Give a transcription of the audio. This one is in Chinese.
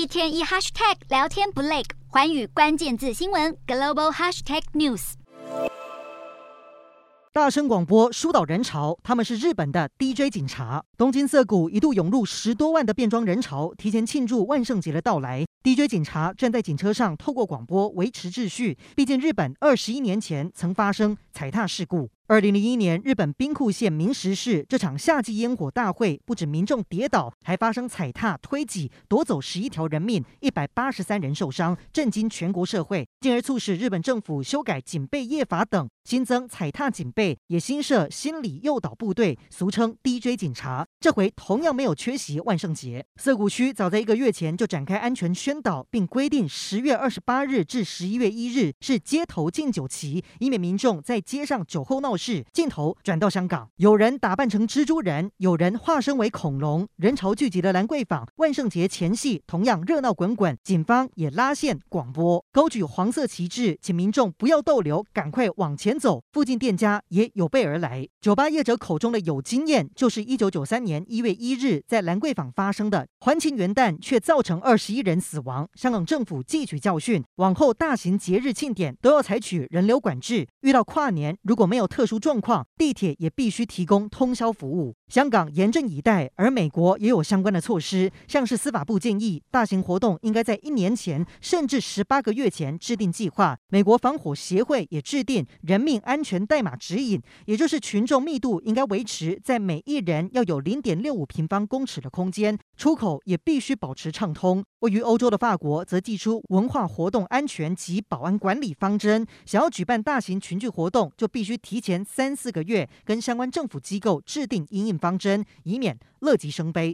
一天一 hashtag 聊天不累，环宇关键字新闻 global hashtag news。大声广播疏导人潮，他们是日本的 DJ 警察。东京涩谷一度涌入十多万的变装人潮，提前庆祝万圣节的到来。DJ 警察站在警车上，透过广播维持秩序。毕竟日本二十一年前曾发生踩踏事故。二零零一年，日本兵库县明石市这场夏季烟火大会，不止民众跌倒，还发生踩踏、推挤，夺走十一条人命，一百八十三人受伤，震惊全国社会，进而促使日本政府修改警备业法等，新增踩踏警备，也新设心理诱导部队，俗称 DJ 警察。这回同样没有缺席万圣节。涩谷区早在一个月前就展开安全宣导，并规定十月二十八日至十一月一日是街头禁酒期，以免民众在街上酒后闹是镜头转到香港，有人打扮成蜘蛛人，有人化身为恐龙，人潮聚集的兰桂坊，万圣节前夕同样热闹滚滚。警方也拉线广播，高举黄色旗帜，请民众不要逗留，赶快往前走。附近店家也有备而来。酒吧业者口中的有经验，就是一九九三年一月一日在兰桂坊发生的欢庆元旦，却造成二十一人死亡。香港政府汲取教训，往后大型节日庆典都要采取人流管制。遇到跨年，如果没有特殊出状况，地铁也必须提供通宵服务。香港严阵以待，而美国也有相关的措施，像是司法部建议，大型活动应该在一年前，甚至十八个月前制定计划。美国防火协会也制定人命安全代码指引，也就是群众密度应该维持在每一人要有零点六五平方公尺的空间，出口也必须保持畅通。位于欧洲的法国则寄出文化活动安全及保安管理方针，想要举办大型群聚活动，就必须提前前三四个月跟相关政府机构制定应应方针，以免乐极生悲。